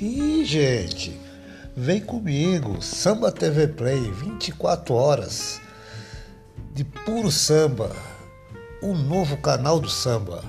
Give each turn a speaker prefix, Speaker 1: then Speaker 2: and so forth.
Speaker 1: E gente. Vem comigo, Samba TV Play, 24 horas de puro samba. o novo canal do samba.